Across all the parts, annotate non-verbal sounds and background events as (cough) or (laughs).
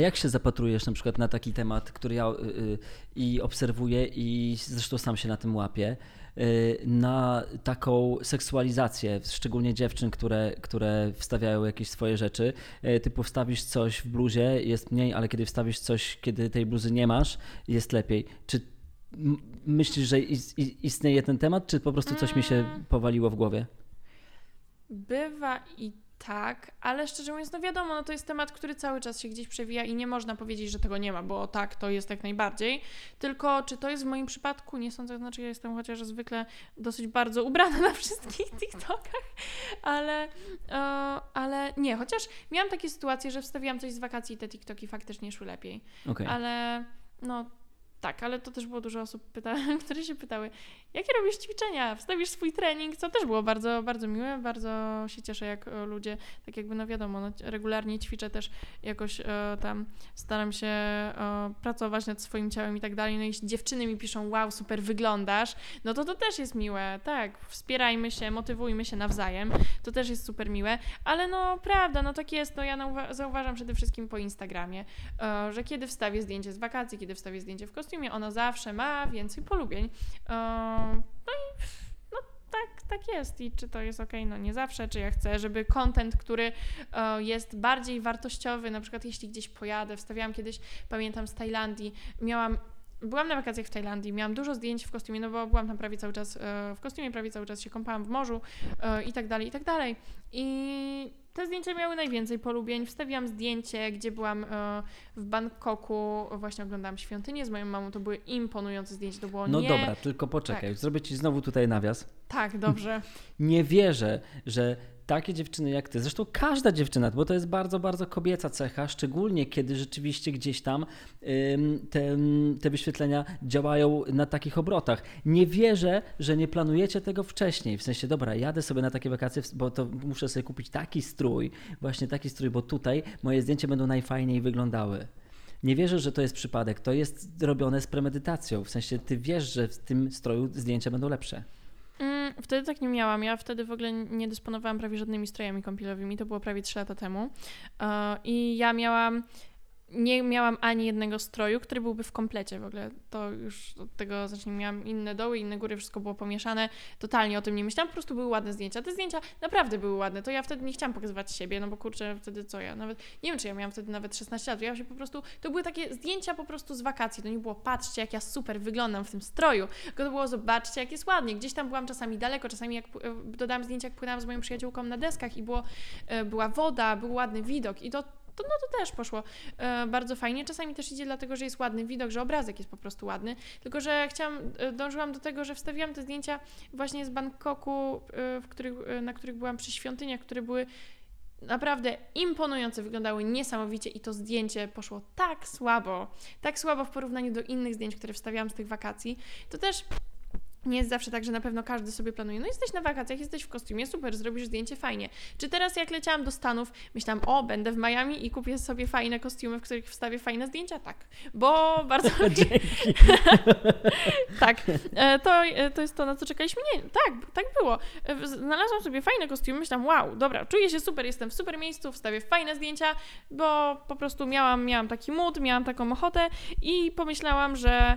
A jak się zapatrujesz na przykład na taki temat, który ja y, y, i obserwuję i zresztą sam się na tym łapię, y, na taką seksualizację, szczególnie dziewczyn, które, które wstawiają jakieś swoje rzeczy, y, typu wstawisz coś w bluzie, jest mniej, ale kiedy wstawisz coś, kiedy tej bluzy nie masz, jest lepiej. Czy myślisz, że is- istnieje ten temat, czy po prostu coś mi się Mm. powaliło w głowie? Bywa i tak, ale szczerze mówiąc, no wiadomo, no to jest temat, który cały czas się gdzieś przewija i nie można powiedzieć, że tego nie ma, bo tak, to jest jak najbardziej. Tylko czy to jest w moim przypadku? Nie sądzę, znaczy ja jestem chociaż zwykle dosyć bardzo ubrana na wszystkich (laughs) TikTokach, ale, e, ale nie, chociaż miałam takie sytuacje, że wstawiłam coś z wakacji i te TikToki faktycznie szły lepiej. Okej. Ale no tak, ale to też było dużo osób, pyta- (laughs) które się pytały, jakie robisz ćwiczenia, wstawisz swój trening, co też było bardzo, bardzo miłe, bardzo się cieszę, jak e, ludzie, tak jakby no wiadomo, no, regularnie ćwiczę też jakoś e, tam, staram się e, pracować nad swoim ciałem i tak dalej, no i dziewczyny mi piszą, wow, super wyglądasz, no to to też jest miłe, tak, wspierajmy się, motywujmy się nawzajem, to też jest super miłe, ale no prawda, no tak jest, no ja zauważam przede wszystkim po Instagramie, e, że kiedy wstawię zdjęcie z wakacji, kiedy wstawię zdjęcie w kostiumie, ono zawsze ma więcej polubień. E, No i no tak, tak jest. I czy to jest ok? No nie zawsze, czy ja chcę, żeby content, który e, jest bardziej wartościowy, na przykład jeśli gdzieś pojadę, wstawiałam kiedyś, pamiętam z Tajlandii, miałam Byłam na wakacjach w Tajlandii, miałam dużo zdjęć w kostiumie, no bo byłam tam prawie cały czas e, w kostiumie, prawie cały czas się kąpałam w morzu e, i tak dalej, i tak dalej. I te zdjęcia miały najwięcej polubień. Wstawiłam zdjęcie, gdzie byłam e, w Bangkoku, właśnie oglądałam świątynię z moją mamą, to były imponujące zdjęcia, to było No nie... dobra, tylko poczekaj, zrobię ci znowu tutaj nawias. Tak, dobrze. (laughs) Nie wierzę, że takie dziewczyny jak ty, zresztą każda dziewczyna, bo to jest bardzo, bardzo kobieca cecha, szczególnie kiedy rzeczywiście gdzieś tam te, te wyświetlenia działają na takich obrotach. Nie wierzę, że nie planujecie tego wcześniej. W sensie, dobra, jadę sobie na takie wakacje, bo to muszę sobie kupić taki strój, właśnie taki strój, bo tutaj moje zdjęcia będą najfajniej wyglądały. Nie wierzę, że to jest przypadek. To jest robione z premedytacją. W sensie, ty wiesz, że w tym stroju zdjęcia będą lepsze. Mm, wtedy tak nie miałam. Ja wtedy w ogóle nie dysponowałam prawie żadnymi strojami kąpielowymi. To było prawie 3 lata temu. E, I ja miałam. Nie miałam ani jednego stroju, który byłby w komplecie w ogóle. To już od tego znacznie miałam inne doły, inne góry, wszystko było pomieszane. Totalnie o tym nie myślałam, po prostu były ładne zdjęcia. Te zdjęcia naprawdę były ładne. To ja wtedy nie chciałam pokazywać siebie, no bo kurczę, wtedy co ja nawet. Nie wiem, czy ja miałam wtedy nawet 16 lat. Ja się po prostu. To były takie zdjęcia po prostu z wakacji. To nie było patrzcie, jak ja super wyglądam w tym stroju. Tylko to było zobaczcie, jak jest ładnie. Gdzieś tam byłam czasami daleko, czasami jak dodałam zdjęcia, jak płynęłam z moją przyjaciółką na deskach i było, e, była woda, był ładny widok i to. To, no to też poszło e, bardzo fajnie. Czasami też idzie dlatego, że jest ładny widok, że obrazek jest po prostu ładny. Tylko, że chciałam, e, dążyłam do tego, że wstawiłam te zdjęcia właśnie z Bangkoku, e, w których, e, na których byłam przy świątyniach, które były naprawdę imponujące, wyglądały niesamowicie i to zdjęcie poszło tak słabo, tak słabo w porównaniu do innych zdjęć, które wstawiałam z tych wakacji. To też nie jest zawsze tak, że na pewno każdy sobie planuje. No jesteś na wakacjach, jesteś w kostiumie, super, zrobisz zdjęcie, fajnie. Czy teraz jak leciałam do Stanów, myślałam, o, będę w Miami i kupię sobie fajne kostiumy, w których wstawię fajne zdjęcia? Tak, bo (laughs) bardzo (laughs) (laughs) tak, e, to, e, to jest to, na co czekaliśmy. Nie, tak, tak było. E, Znalazłam sobie fajne kostiumy, myślałam, wow, dobra, czuję się super, jestem w super miejscu, wstawię fajne zdjęcia, bo po prostu miałam, miałam taki mood, miałam taką ochotę i pomyślałam, że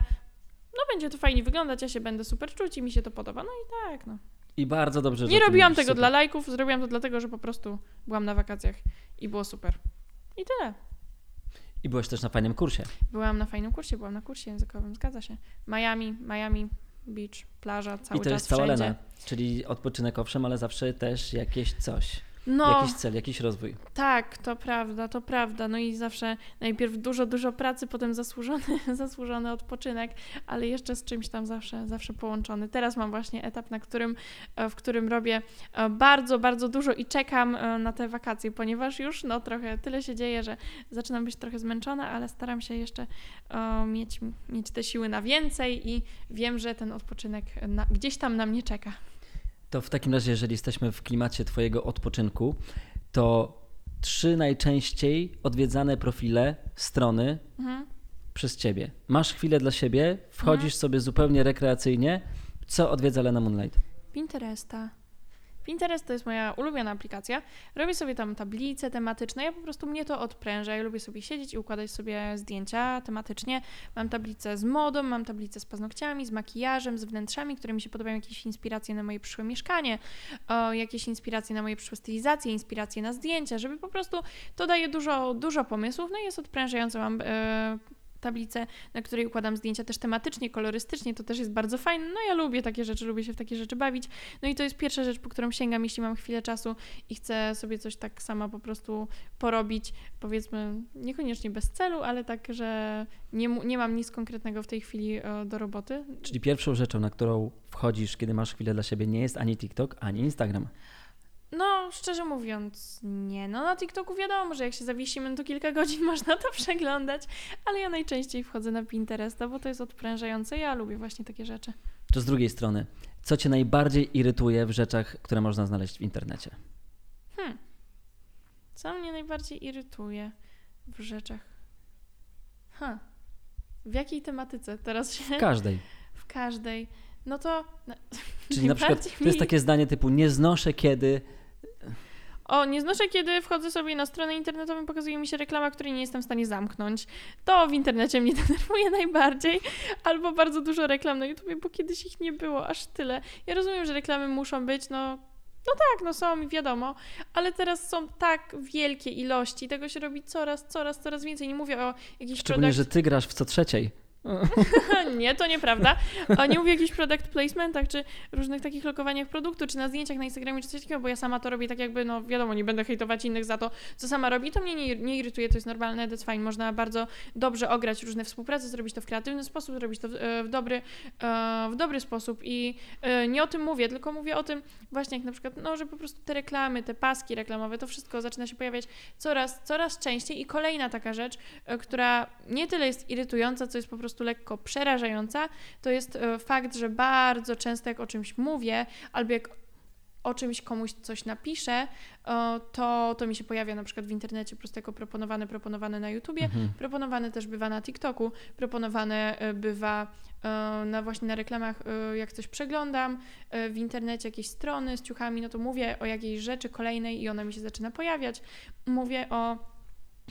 no będzie to fajnie wyglądać, ja się będę super czuć i mi się to podoba. No i tak, no. I bardzo dobrze, że Nie robiłam tego super. dla lajków, zrobiłam to dlatego, że po prostu byłam na wakacjach i było super. I tyle. I byłeś też na fajnym kursie. Byłam na fajnym kursie, byłam na kursie językowym, zgadza się. Miami, Miami Beach, plaża, cały I to czas jest cała wszędzie. Lena. Czyli odpoczynek owszem, ale zawsze też jakieś coś. No, Jakiś cel, jakiś rozwój. tak, to prawda, to prawda. No i zawsze najpierw dużo, dużo pracy, potem zasłużony, (laughs) zasłużony odpoczynek, ale jeszcze z czymś tam zawsze, zawsze połączony. Teraz mam właśnie etap, na którym, e, w którym robię e, bardzo, bardzo dużo i czekam e, na te wakacje, ponieważ już no trochę tyle się dzieje, że zaczynam być trochę zmęczona, ale staram się jeszcze mieć, mieć te siły na więcej i wiem, że ten odpoczynek na, gdzieś tam na mnie czeka. To w takim razie, jeżeli jesteśmy w klimacie Twojego odpoczynku, to trzy najczęściej odwiedzane profile strony Mhm. przez Ciebie. Masz chwilę dla siebie, wchodzisz Mhm. sobie zupełnie rekreacyjnie. Co odwiedza Lena Moonlight? Pinteresta. Pinterest to jest moja ulubiona aplikacja. Robię sobie tam tablice tematyczne, ja po prostu mnie to odpręża. Ja lubię sobie siedzieć i układać sobie zdjęcia tematycznie. Mam tablicę z modą, mam tablicę z paznokciami, z makijażem, z wnętrzami, które mi się podobają, jakieś inspiracje na moje przyszłe mieszkanie, o, jakieś inspiracje na moje przyszłe stylizacje, inspiracje na zdjęcia, żeby po prostu to daje dużo, dużo pomysłów, no i jest odprężające. Mam e, tablicę, na której układam zdjęcia też tematycznie, kolorystycznie, to też jest bardzo fajne. No ja lubię takie rzeczy, lubię się w takie rzeczy bawić. No i to jest pierwsza rzecz, po którą sięgam, jeśli mam chwilę czasu i chcę sobie coś tak sama po prostu porobić, powiedzmy, niekoniecznie bez celu, ale tak, że nie, nie mam nic konkretnego w tej chwili e, do roboty. Czyli pierwszą rzeczą, na którą wchodzisz, kiedy masz chwilę dla siebie, nie jest ani TikTok, ani Instagram. No, szczerze mówiąc, nie. No, na TikToku wiadomo, że jak się zawiesimy, to kilka godzin (laughs) można to przeglądać, ale ja najczęściej wchodzę na Pinteresta, bo to jest odprężające. Ja lubię właśnie takie rzeczy. To z drugiej strony, co cię najbardziej irytuje w rzeczach, które można znaleźć w internecie? Hmm. Co mnie najbardziej irytuje w rzeczach? Ha. W jakiej tematyce teraz się... W każdej. W każdej. No to. Czyli (laughs) na przykład to jest takie zdanie typu nie znoszę kiedy. O, nie znoszę, kiedy wchodzę sobie na stronę internetową, pokazuje mi się reklama, której nie jestem w stanie zamknąć. To w internecie mnie (laughs) denerwuje najbardziej. Albo bardzo dużo reklam na YouTube, bo kiedyś ich nie było aż tyle. Ja rozumiem, że reklamy muszą być, no. No tak, no są, wiadomo, ale teraz są tak wielkie ilości, tego się robi coraz, coraz, coraz więcej. Nie mówię o jakichś Szczególnie, produkt... że ty grasz w co trzeciej. (laughs) nie, to nieprawda. A nie mówię o jakichś product placementach, czy różnych takich lokowaniach produktu, czy na zdjęciach na Instagramie, czy coś takiego, bo ja sama to robię tak jakby, no wiadomo, nie będę hejtować innych za to, co sama robi. To mnie nie, nie irytuje, to jest normalne, that's fine. Można bardzo dobrze ograć różne współprace, zrobić to w kreatywny sposób, zrobić to w, e, w dobry, e, w dobry sposób i e, nie o tym mówię, tylko mówię o tym właśnie jak na przykład, no, że po prostu te reklamy, te paski reklamowe, to wszystko zaczyna się pojawiać coraz, coraz częściej i kolejna taka rzecz, która nie tyle jest irytująca, co jest po prostu prostu lekko przerażająca, to jest e, fakt, że bardzo często jak o czymś mówię, albo jak o czymś komuś coś napiszę, e, to, to mi się pojawia na przykład w internecie po prostu jako proponowane, proponowane na YouTubie, mhm. proponowane też bywa na TikToku, proponowane e, bywa na właśnie na reklamach, jak coś przeglądam w internecie, jakieś strony z ciuchami, no to mówię o jakiejś rzeczy kolejnej i ona mi się zaczyna pojawiać. Mówię o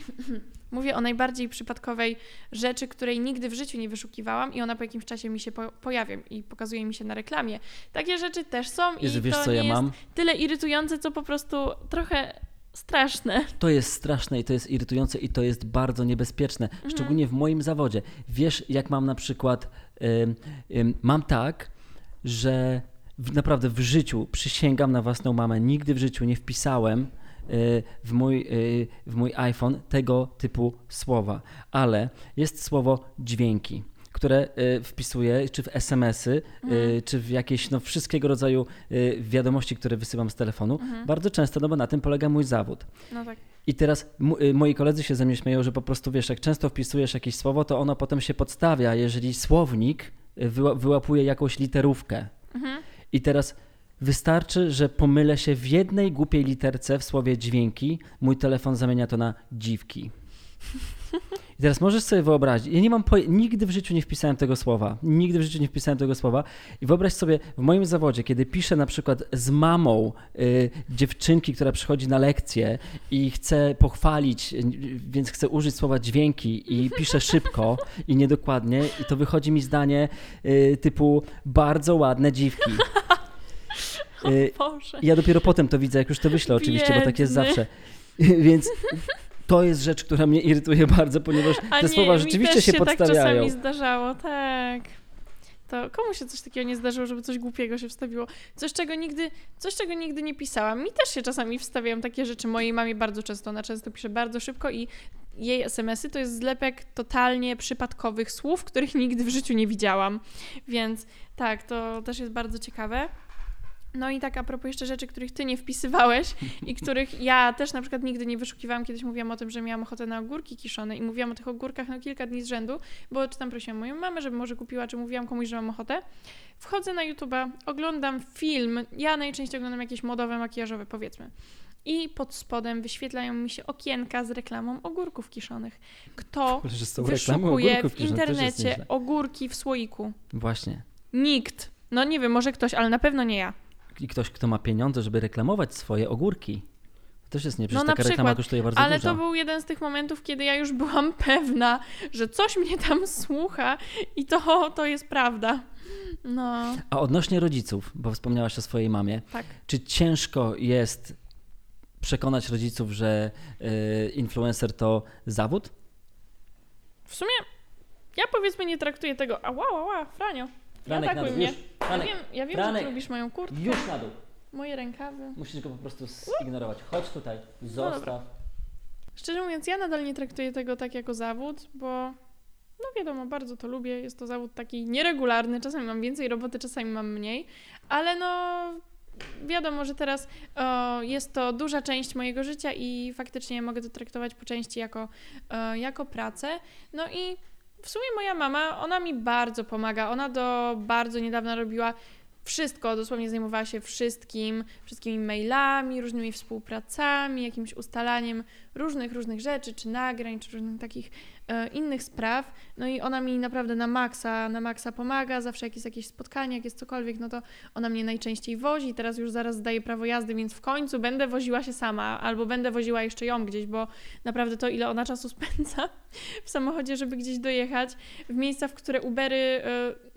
(laughs) Mówię o najbardziej przypadkowej rzeczy, której nigdy w życiu nie wyszukiwałam i ona po jakimś czasie mi się po pojawia i pokazuje mi się na reklamie. Takie rzeczy też są Jezu, i wiesz, to co nie ja jest mam? tyle irytujące, co po prostu trochę straszne. To jest straszne i to jest irytujące i to jest bardzo niebezpieczne, mhm. szczególnie w moim zawodzie. Wiesz, jak mam na przykład, mam tak, że w, naprawdę w życiu przysięgam na własną mamę, nigdy w życiu nie wpisałem w mój, y, w mój iPhone tego typu słowa, ale jest słowo dźwięki które y, wpisuję, czy w SMS-y, mhm. czy w jakieś no, wszystkiego rodzaju wiadomości, które wysyłam z telefonu. Mhm. Bardzo często, no bo na tym polega mój zawód. No tak. I teraz moi koledzy się ze mnie śmieją, że po prostu wiesz, jak często wpisujesz jakieś słowo, to ono potem się podstawia, jeżeli słownik wyłapuje jakąś literówkę. Mhm. I teraz Wystarczy, że pomylę się w jednej głupiej literce w słowie dźwięki, mój telefon zamienia to na dziwki. I teraz możesz sobie wyobrazić, ja nie mam, nigdy w życiu nie wpisałem tego słowa, nigdy w życiu nie wpisałem tego słowa i wyobraź sobie w moim zawodzie, kiedy piszę na przykład z mamą y, dziewczynki, która przychodzi na lekcję i chce pochwalić, więc chcę użyć słowa dźwięki i piszę szybko i niedokładnie i to wychodzi mi zdanie y, typu bardzo ładne dziwki. Y, ja dopiero potem to widzę, jak już to wyślę oczywiście, Biedny. bo tak jest zawsze. (laughs) Więc to jest rzecz, która mnie irytuje bardzo, ponieważ A te nie, słowa rzeczywiście mi też się, się podstawiają. tak czasami zdarzało, tak. To komu się coś takiego nie zdarzyło, żeby coś głupiego się wstawiło? Coś, czego nigdy, coś, czego nigdy nie pisałam. Mi też się czasami wstawiają takie rzeczy. Mojej mamie bardzo często, ona często pisze bardzo szybko i jej SMS-y to jest zlepek totalnie przypadkowych słów, których nigdy w życiu nie widziałam. Więc tak, to też jest bardzo ciekawe. No i tak a propos jeszcze rzeczy, których ty nie wpisywałeś i których ja też na przykład nigdy nie wyszukiwałam. Kiedyś mówiłam o tym, że miałam ochotę na ogórki kiszone i mówiłam o tych ogórkach no kilka dni z rzędu, bo czy tam prosiłam moją mamę, żeby może kupiła, czy mówiłam komuś, że mam ochotę. Wchodzę na YouTube'a, oglądam film, ja najczęściej oglądam jakieś modowe, makijażowe powiedzmy. I pod spodem wyświetlają mi się okienka z reklamą ogórków kiszonych. Kto wyszukuje w internecie ogórki w słoiku? Właśnie. Nikt. No nie wiem, może ktoś, ale na pewno nie ja. I ktoś, kto ma pieniądze, żeby reklamować swoje ogórki. To też jest nie, przecież No, taka reklama kosztuje bardzo Ale dużo. to był jeden z tych momentów, kiedy ja już byłam (laughs) pewna, że coś mnie tam słucha i to, to jest prawda. No, A odnośnie rodziców, bo wspomniałaś o swojej mamie, tak. czy ciężko jest przekonać rodziców, że y, influencer to zawód? W sumie ja powiedzmy nie traktuję tego, a wow, wow, wow Franio, Franek na dół, mnie. już. Ja Franek, wiem, ja wiem że Franek. ty lubisz moją kurtkę, już na dół. moje rękawy. Musisz go po prostu zignorować. Chodź tutaj, No zostaw. Szczerze mówiąc, ja nadal nie traktuję tego tak jako zawód, bo no wiadomo, bardzo to lubię. Jest to zawód taki nieregularny. Czasami mam więcej roboty, czasami mam mniej, ale no wiadomo, że teraz o, jest to duża część mojego życia i faktycznie mogę to traktować po części jako, e, jako pracę. No i w sumie moja mama, ona mi bardzo pomaga. Ona do bardzo niedawna robiła wszystko, dosłownie zajmowała się wszystkim, wszystkimi mailami, różnymi współpracami, jakimś ustalaniem różnych, różnych rzeczy, czy nagrań, czy różnych takich e, innych spraw. No i ona mi naprawdę na maksa, na maksa pomaga, zawsze jak jest jakieś spotkanie, jak jest cokolwiek, no to ona mnie najczęściej wozi. Teraz już zaraz zdaje prawo jazdy, więc w końcu będę woziła się sama, albo będę woziła jeszcze ją gdzieś, bo naprawdę to, ile ona czasu (laughs) spędza w samochodzie, żeby gdzieś dojechać, w miejsca, w które Ubery e,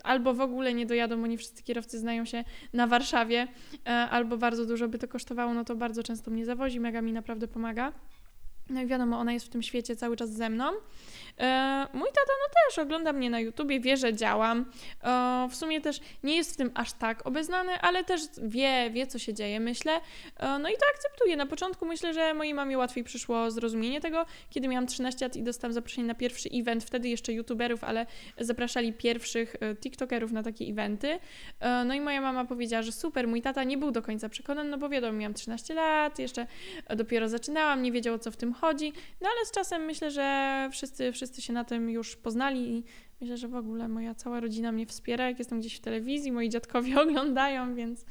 albo w ogóle nie dojadą, bo nie wszyscy kierowcy znają się na Warszawie, e, albo bardzo dużo by to kosztowało, no to bardzo często mnie zawozi, mega mi naprawdę pomaga. No i wiadomo, ona jest w tym świecie cały czas ze mną. E, mój tata no też ogląda mnie na YouTubie, wie, że działam. E, w sumie też nie jest w tym aż tak obeznany, ale też wie, wie co się dzieje, myślę. E, no i to akceptuje. Na początku myślę, że mojej mamie łatwiej przyszło zrozumienie tego, kiedy miałam 13 lat i dostałam zaproszenie na pierwszy event, wtedy jeszcze YouTuberów, ale zapraszali pierwszych TikTokerów na takie eventy. No i moja mama powiedziała, że super, mój tata nie był do końca przekonany, no bo wiadomo, miałam 13 lat, jeszcze dopiero zaczynałam, nie wiedział o co w tym chodzi, no ale z czasem myślę, że wszyscy, wszyscy się na tym już poznali i myślę, że w ogóle moja cała rodzina mnie wspiera, jak jestem gdzieś w telewizji, moi dziadkowie (laughs) oglądają, więc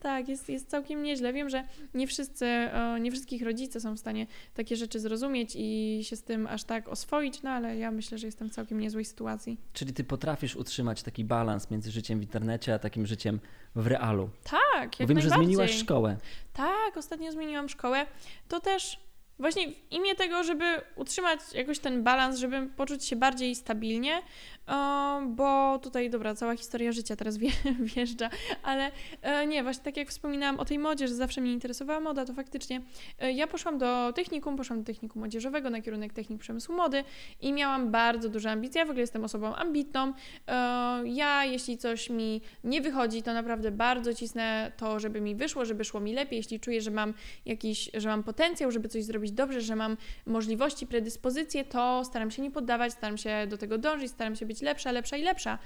tak, jest, jest całkiem nieźle. Wiem, że nie wszyscy, nie wszystkich rodzice są w stanie takie rzeczy zrozumieć i się z tym aż tak oswoić, no ale ja myślę, że jestem w całkiem niezłej sytuacji. Czyli ty potrafisz utrzymać taki balans między życiem w internecie, a takim życiem w realu. Tak, Bo jak wiem, że zmieniłaś szkołę. Tak, ostatnio zmieniłam szkołę. To też właśnie w imię tego, żeby utrzymać jakoś ten balans, żeby poczuć się bardziej stabilnie, bo tutaj, dobra, cała historia życia teraz (laughs) wjeżdża, ale e, nie, właśnie tak jak wspominałam o tej modzie, że zawsze mnie interesowała moda, to faktycznie e, ja poszłam do technikum, poszłam do technikum młodzieżowego na kierunek technik przemysłu mody i miałam bardzo duże ambicje. Ja w ogóle jestem osobą ambitną. E, ja, jeśli coś mi nie wychodzi, to naprawdę bardzo cisnę to, żeby mi wyszło, żeby szło mi lepiej. Jeśli czuję, że mam jakiś, że mam potencjał, żeby coś zrobić dobrze, że mam możliwości, predyspozycje, to staram się nie poddawać, staram się do tego dążyć, staram się być lepsza, lepsza i lepsza.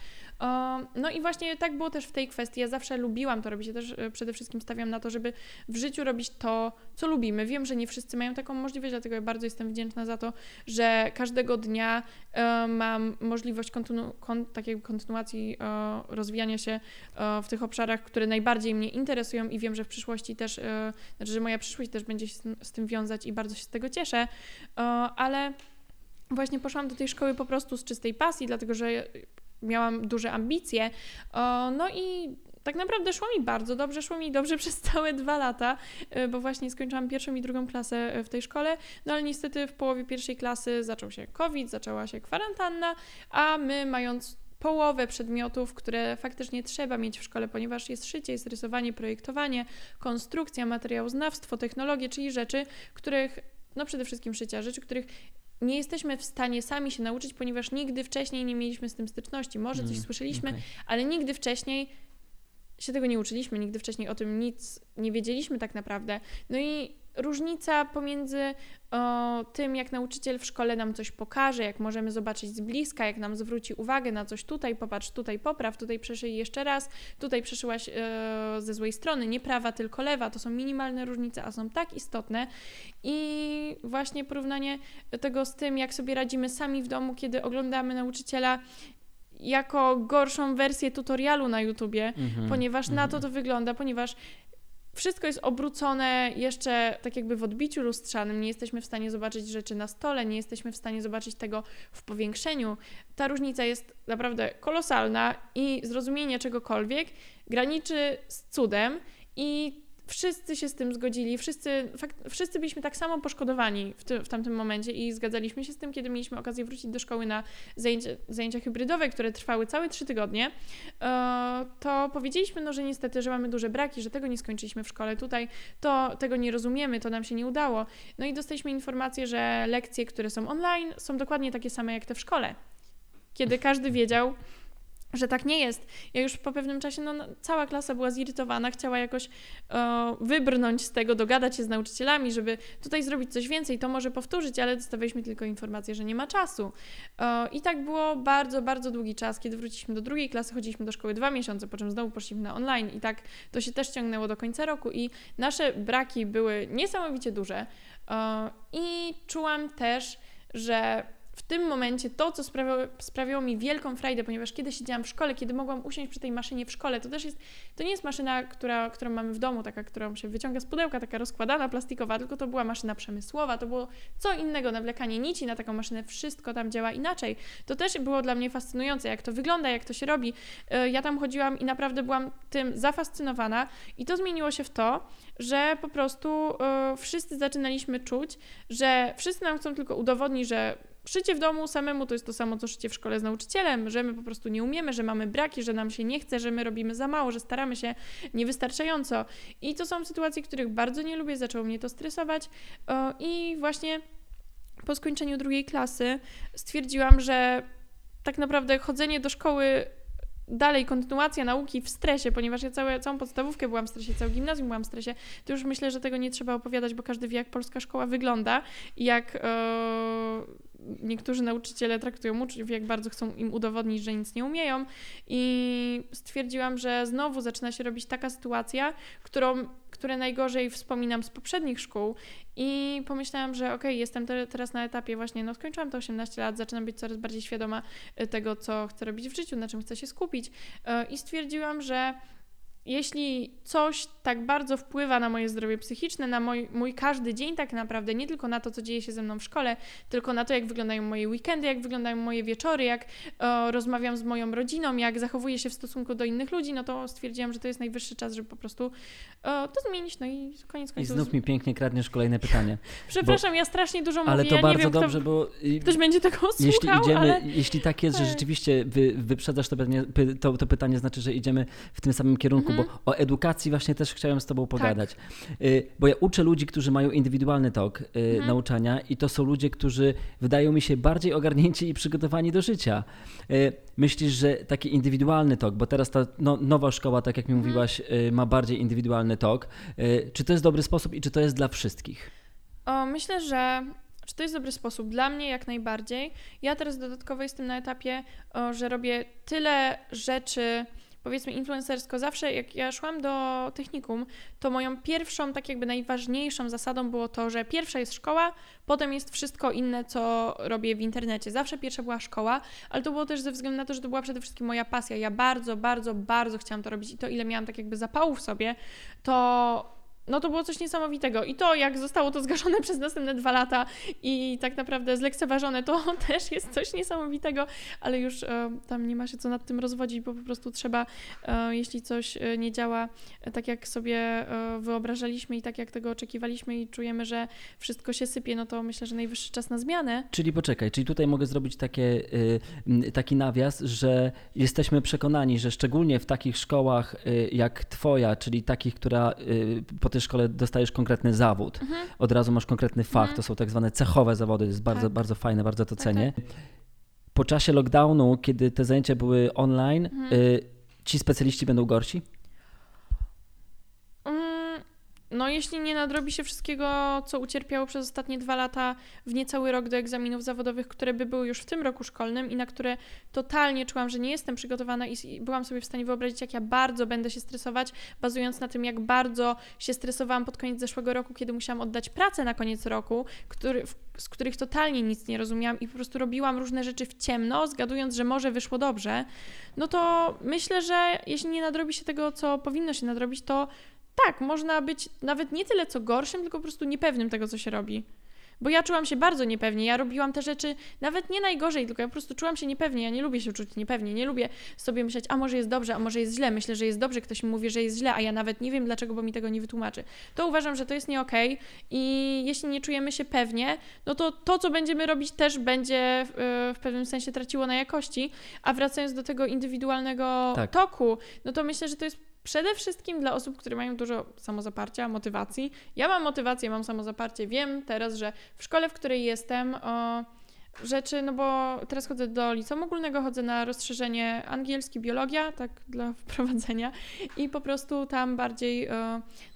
No i właśnie tak było też w tej kwestii. Ja zawsze lubiłam to robić. Ja też e, przede wszystkim stawiam na to, żeby w życiu robić to, co lubimy. Wiem, że nie wszyscy mają taką możliwość, dlatego ja bardzo jestem wdzięczna za to, że każdego dnia e, mam możliwość kontynu- kon- takiej kontynuacji e, rozwijania się w tych obszarach, które najbardziej mnie interesują i wiem, że w przyszłości też, znaczy, że moja przyszłość też będzie się z tym, wiązać i bardzo się z tego cieszę, ale właśnie poszłam do tej szkoły po prostu z czystej pasji, dlatego że miałam duże ambicje. No i tak naprawdę szło mi bardzo dobrze, szło mi dobrze (laughs) przez całe dwa lata, e, bo właśnie skończyłam pierwszą i drugą klasę e, w tej szkole, no ale niestety w połowie pierwszej klasy zaczął się COVID, zaczęła się kwarantanna, a my mając połowę przedmiotów, które faktycznie trzeba mieć w szkole, ponieważ jest szycie, jest rysowanie, projektowanie, konstrukcja, materiałoznawstwo, technologie, czyli rzeczy, których, no przede wszystkim szycia, rzeczy, których nie jesteśmy w stanie sami się nauczyć, ponieważ nigdy wcześniej nie mieliśmy z tym styczności. Może coś Mm, słyszeliśmy, okej. ale nigdy wcześniej się tego nie uczyliśmy, nigdy wcześniej o tym nic nie wiedzieliśmy tak naprawdę. No i różnica pomiędzy o, tym, jak nauczyciel w szkole nam coś pokaże, jak możemy zobaczyć z bliska, jak nam zwróci uwagę na coś tutaj, popatrz, tutaj popraw, tutaj przeszyj jeszcze raz, tutaj przeszyłaś e, ze złej strony, nie prawa, tylko lewa. To są minimalne różnice, a są tak istotne. I właśnie porównanie tego z tym, jak sobie radzimy sami w domu, kiedy oglądamy nauczyciela jako gorszą wersję tutorialu na YouTubie, Mhm, ponieważ na to mhm. to wygląda, ponieważ wszystko jest obrócone jeszcze tak jakby w odbiciu lustrzanym, nie jesteśmy w stanie zobaczyć rzeczy na stole, nie jesteśmy w stanie zobaczyć tego w powiększeniu. Ta różnica jest naprawdę kolosalna i zrozumienie czegokolwiek graniczy z cudem I wszyscy się z tym zgodzili, wszyscy, fakt, wszyscy byliśmy tak samo poszkodowani w, ty, w tamtym momencie i zgadzaliśmy się z tym, kiedy mieliśmy okazję wrócić do szkoły na zajęcia, zajęcia hybrydowe, które trwały całe trzy tygodnie, e, to powiedzieliśmy, no, że niestety, że mamy duże braki, że tego nie skończyliśmy w szkole tutaj, to tego nie rozumiemy, to nam się nie udało. No i dostaliśmy informację, że lekcje, które są online, są dokładnie takie same jak te w szkole. Kiedy każdy wiedział, że tak nie jest. Ja już po pewnym czasie, no, cała klasa była zirytowana, chciała jakoś e, wybrnąć z tego, dogadać się z nauczycielami, żeby tutaj zrobić coś więcej, to może powtórzyć, ale dostawaliśmy tylko informację, że nie ma czasu. E, I tak było bardzo, bardzo długi czas. Kiedy wróciliśmy do drugiej klasy, chodziliśmy do szkoły dwa miesiące, po czym znowu poszliśmy na online i tak to się też ciągnęło do końca roku i nasze braki były niesamowicie duże. E, I czułam też, że w tym momencie to, co sprawiało mi wielką frajdę, ponieważ kiedy siedziałam w szkole, kiedy mogłam usiąść przy tej maszynie w szkole, to też jest, to nie jest maszyna, która, którą mamy w domu, taka, którą się wyciąga z pudełka, taka rozkładana, plastikowa, tylko to była maszyna przemysłowa, to było co innego, nawlekanie nici na taką maszynę, wszystko tam działa inaczej. To też było dla mnie fascynujące, jak to wygląda, jak to się robi. E, ja tam chodziłam i naprawdę byłam tym zafascynowana i to zmieniło się w to, że po prostu yy, wszyscy zaczynaliśmy czuć, że wszyscy nam chcą tylko udowodnić, że Szycie w domu samemu to jest to samo, co szycie w szkole z nauczycielem, że my po prostu nie umiemy, że mamy braki, że nam się nie chce, że my robimy za mało, że staramy się niewystarczająco. I to są sytuacje, których bardzo nie lubię, zaczęło mnie to stresować. I właśnie po skończeniu drugiej klasy stwierdziłam, że tak naprawdę chodzenie do szkoły dalej kontynuacja nauki w stresie, ponieważ ja całe, całą podstawówkę byłam w stresie, całe gimnazjum byłam w stresie, to już myślę, że tego nie trzeba opowiadać, bo każdy wie, jak polska szkoła wygląda i jak e, niektórzy nauczyciele traktują uczniów, jak bardzo chcą im udowodnić, że nic nie umieją. I stwierdziłam, że znowu zaczyna się robić taka sytuacja, którą, które najgorzej wspominam z poprzednich szkół. I pomyślałam, że okej, okay, jestem te, teraz na etapie właśnie, no skończyłam te 18 lat, zaczynam być coraz bardziej świadoma e, tego, co chcę robić w życiu, na czym chcę się skupić. E, I stwierdziłam, że jeśli coś tak bardzo wpływa na moje zdrowie psychiczne, na mój, mój, każdy dzień tak naprawdę, nie tylko na to, co dzieje się ze mną w szkole, tylko na to, jak wyglądają moje weekendy, jak wyglądają moje wieczory, jak e, rozmawiam z moją rodziną, jak zachowuję się w stosunku do innych ludzi, no to stwierdziłam, że to jest najwyższy czas, żeby po prostu e, to zmienić, no i koniec końców. I znów mi pięknie kradniesz kolejne pytanie. (laughs) Przepraszam, bo, ja strasznie dużo mówię, Ale to ja bardzo wiem, dobrze, bo... Ktoś będzie tego słuchał, jeśli idziemy, ale... Jeśli tak jest, że rzeczywiście wy, wyprzedzasz to pytanie, to, to pytanie, znaczy, że idziemy w tym samym kierunku, mhm. bo o edukacji właśnie też chciałem z Tobą pogadać. Tak. Bo ja uczę ludzi, którzy mają indywidualny tok y, mhm. nauczania i to są ludzie, którzy wydają mi się bardziej ogarnięci i przygotowani do życia. Y, myślisz, że taki indywidualny tok, bo teraz ta no, nowa szkoła, tak jak mi mhm. mówiłaś, ma bardziej indywidualny tok. Czy to jest dobry sposób i czy to jest dla wszystkich? O, myślę, że czy to jest dobry sposób? Dla mnie jak najbardziej. Ja teraz dodatkowo jestem na etapie, że robię tyle rzeczy powiedzmy influencersko, zawsze jak ja szłam do technikum, to moją pierwszą, tak jakby najważniejszą zasadą było to, że pierwsza jest szkoła, potem jest wszystko inne, co robię w internecie. Zawsze pierwsza była szkoła, ale to było też ze względu na to, że to była przede wszystkim moja pasja. Ja bardzo, bardzo, bardzo chciałam to robić i to, ile miałam tak jakby zapału w sobie, to no to było coś niesamowitego. I to, jak zostało to zgaszone (laughs) przez następne dwa lata i tak naprawdę zlekceważone, to (laughs) też jest coś niesamowitego, ale już e, tam nie ma się co nad tym rozwodzić, bo po prostu trzeba, e, jeśli coś e, nie działa e, tak, jak sobie e, wyobrażaliśmy i tak, jak tego oczekiwaliśmy i czujemy, że wszystko się sypie, no to myślę, że najwyższy czas na zmianę. Czyli poczekaj, czyli tutaj mogę zrobić takie, y, taki nawias, że jesteśmy przekonani, że szczególnie w takich szkołach y, jak Twoja, czyli takich, która y, tej szkole dostajesz konkretny zawód, mhm. od razu masz konkretny fach, mhm. to są tak zwane cechowe zawody, to jest bardzo, tak. bardzo fajne, bardzo to tak, cenię. Tak, tak. Po czasie lockdownu, kiedy te zajęcia były online, mhm. y, ci specjaliści będą gorsi? No jeśli nie nadrobi się wszystkiego, co ucierpiało przez ostatnie dwa lata w niecały rok do egzaminów zawodowych, które by były już w tym roku szkolnym i na które totalnie czułam, że nie jestem przygotowana i byłam sobie w stanie wyobrazić, jak ja bardzo będę się stresować, bazując na tym, jak bardzo się stresowałam pod koniec zeszłego roku, kiedy musiałam oddać pracę na koniec roku, który, z których totalnie nic nie rozumiałam i po prostu robiłam różne rzeczy w ciemno, zgadując, że może wyszło dobrze, no to myślę, że jeśli nie nadrobi się tego, co powinno się nadrobić, to tak, można być nawet nie tyle co gorszym, tylko po prostu niepewnym tego, co się robi. bo ja czułam się bardzo niepewnie. Ja robiłam te rzeczy nawet nie najgorzej, tylko ja po prostu czułam się niepewnie. Ja nie lubię się czuć niepewnie, nie lubię sobie myśleć, a może jest dobrze, a może jest źle. Myślę, że jest dobrze, ktoś mi mówi, że jest źle, a ja nawet nie wiem dlaczego, bo mi tego nie wytłumaczy. To uważam, że to jest nie okej okay. i jeśli nie czujemy się pewnie, no to to, co będziemy robić, też będzie w, w pewnym sensie traciło na jakości. A wracając do tego indywidualnego tak. toku, no to myślę, że to jest przede wszystkim dla osób, które mają dużo samozaparcia, motywacji. Ja mam motywację, mam samozaparcie. Wiem teraz, że w szkole, w której jestem, o, rzeczy, no bo teraz chodzę do liceum ogólnego, chodzę na rozszerzenie angielski, biologia, tak dla (laughs) wprowadzenia i po prostu tam bardziej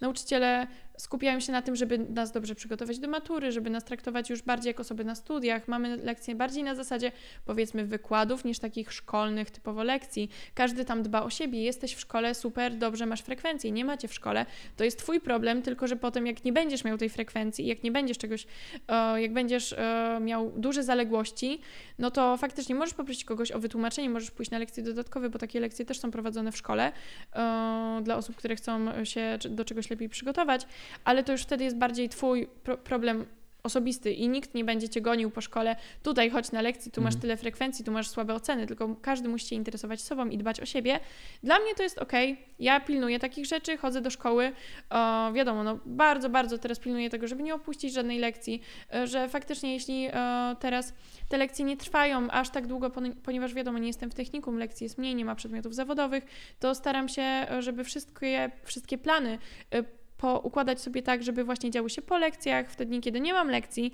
nauczyciele skupiają się na tym, żeby nas dobrze przygotować do matury, żeby nas traktować już bardziej jak osoby na studiach. Mamy lekcje bardziej na zasadzie powiedzmy wykładów niż takich szkolnych typowo lekcji. Każdy tam dba o siebie. Jesteś w szkole, super, dobrze masz frekwencję. Nie macie w szkole, to jest twój problem, tylko że potem jak nie będziesz miał tej frekwencji, jak nie będziesz czegoś, e, jak będziesz e, miał duże zaległości, no to faktycznie możesz poprosić kogoś o wytłumaczenie, możesz pójść na lekcje dodatkowe, bo takie lekcje też są prowadzone w szkole e, dla osób, które chcą się do czegoś lepiej przygotować ale to już wtedy jest bardziej Twój pro problem osobisty i nikt nie będzie cię gonił po szkole. Tutaj chodź na lekcji, tu masz mhm. tyle frekwencji, tu masz słabe oceny, tylko każdy musi się interesować sobą i dbać o siebie. Dla mnie to jest ok. Ja pilnuję takich rzeczy, chodzę do szkoły. O, wiadomo, no bardzo, bardzo teraz pilnuję tego, żeby nie opuścić żadnej lekcji, e, że faktycznie jeśli o, teraz te lekcje nie trwają aż tak długo, ponieważ wiadomo, nie jestem w technikum, lekcji jest mniej, nie ma przedmiotów zawodowych, to staram się, e, żeby wszystkie, wszystkie plany e, poukładać sobie tak, żeby właśnie działy się po lekcjach, w te dni, kiedy nie mam lekcji.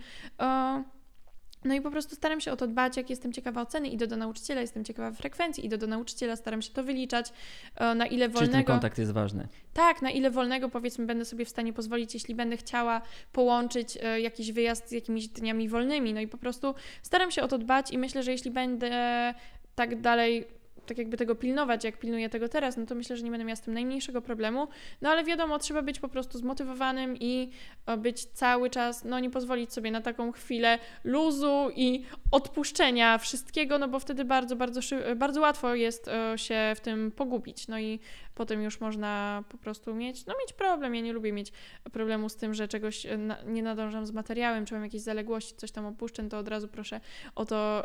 No i po prostu staram się o to dbać, jak jestem ciekawa oceny, idę do nauczyciela, jestem ciekawa frekwencji, idę do nauczyciela, staram się to wyliczać, na ile wolnego... Czyli ten kontakt jest ważny. Tak, na ile wolnego powiedzmy będę sobie w stanie pozwolić, jeśli będę chciała połączyć e, jakiś wyjazd z jakimiś dniami wolnymi. No i po prostu staram się o to dbać i myślę, że jeśli będę tak dalej tak jakby tego pilnować, jak pilnuję tego teraz, no to myślę, że nie będę miała z tym najmniejszego problemu. No ale wiadomo, trzeba być po prostu zmotywowanym i e, być cały czas, no nie pozwolić sobie na taką chwilę luzu i odpuszczenia wszystkiego, no bo wtedy bardzo, bardzo, bardzo łatwo jest e, się w tym pogubić. No i potem już można po prostu mieć, no mieć problem. Ja nie lubię mieć problemu z tym, że czegoś e, na, nie nadążam z materiałem, czy mam jakieś zaległości, coś tam opuszczę, to od razu proszę o to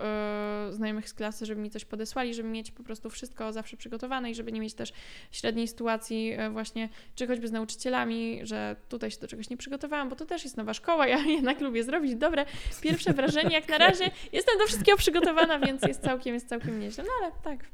yy, znajomych z klasy, żeby mi coś podesłali, żeby mieć po prostu wszystko zawsze przygotowane i żeby nie mieć też średniej sytuacji yy, właśnie, czy choćby z nauczycielami, że tutaj się do czegoś nie przygotowałam, bo to też jest nowa szkoła, (laughs) ja jednak lubię zrobić dobre pierwsze wrażenie, jak na razie. Jestem do wszystkiego przygotowana, więc jest całkiem, jest całkiem nieźle, no ale tak,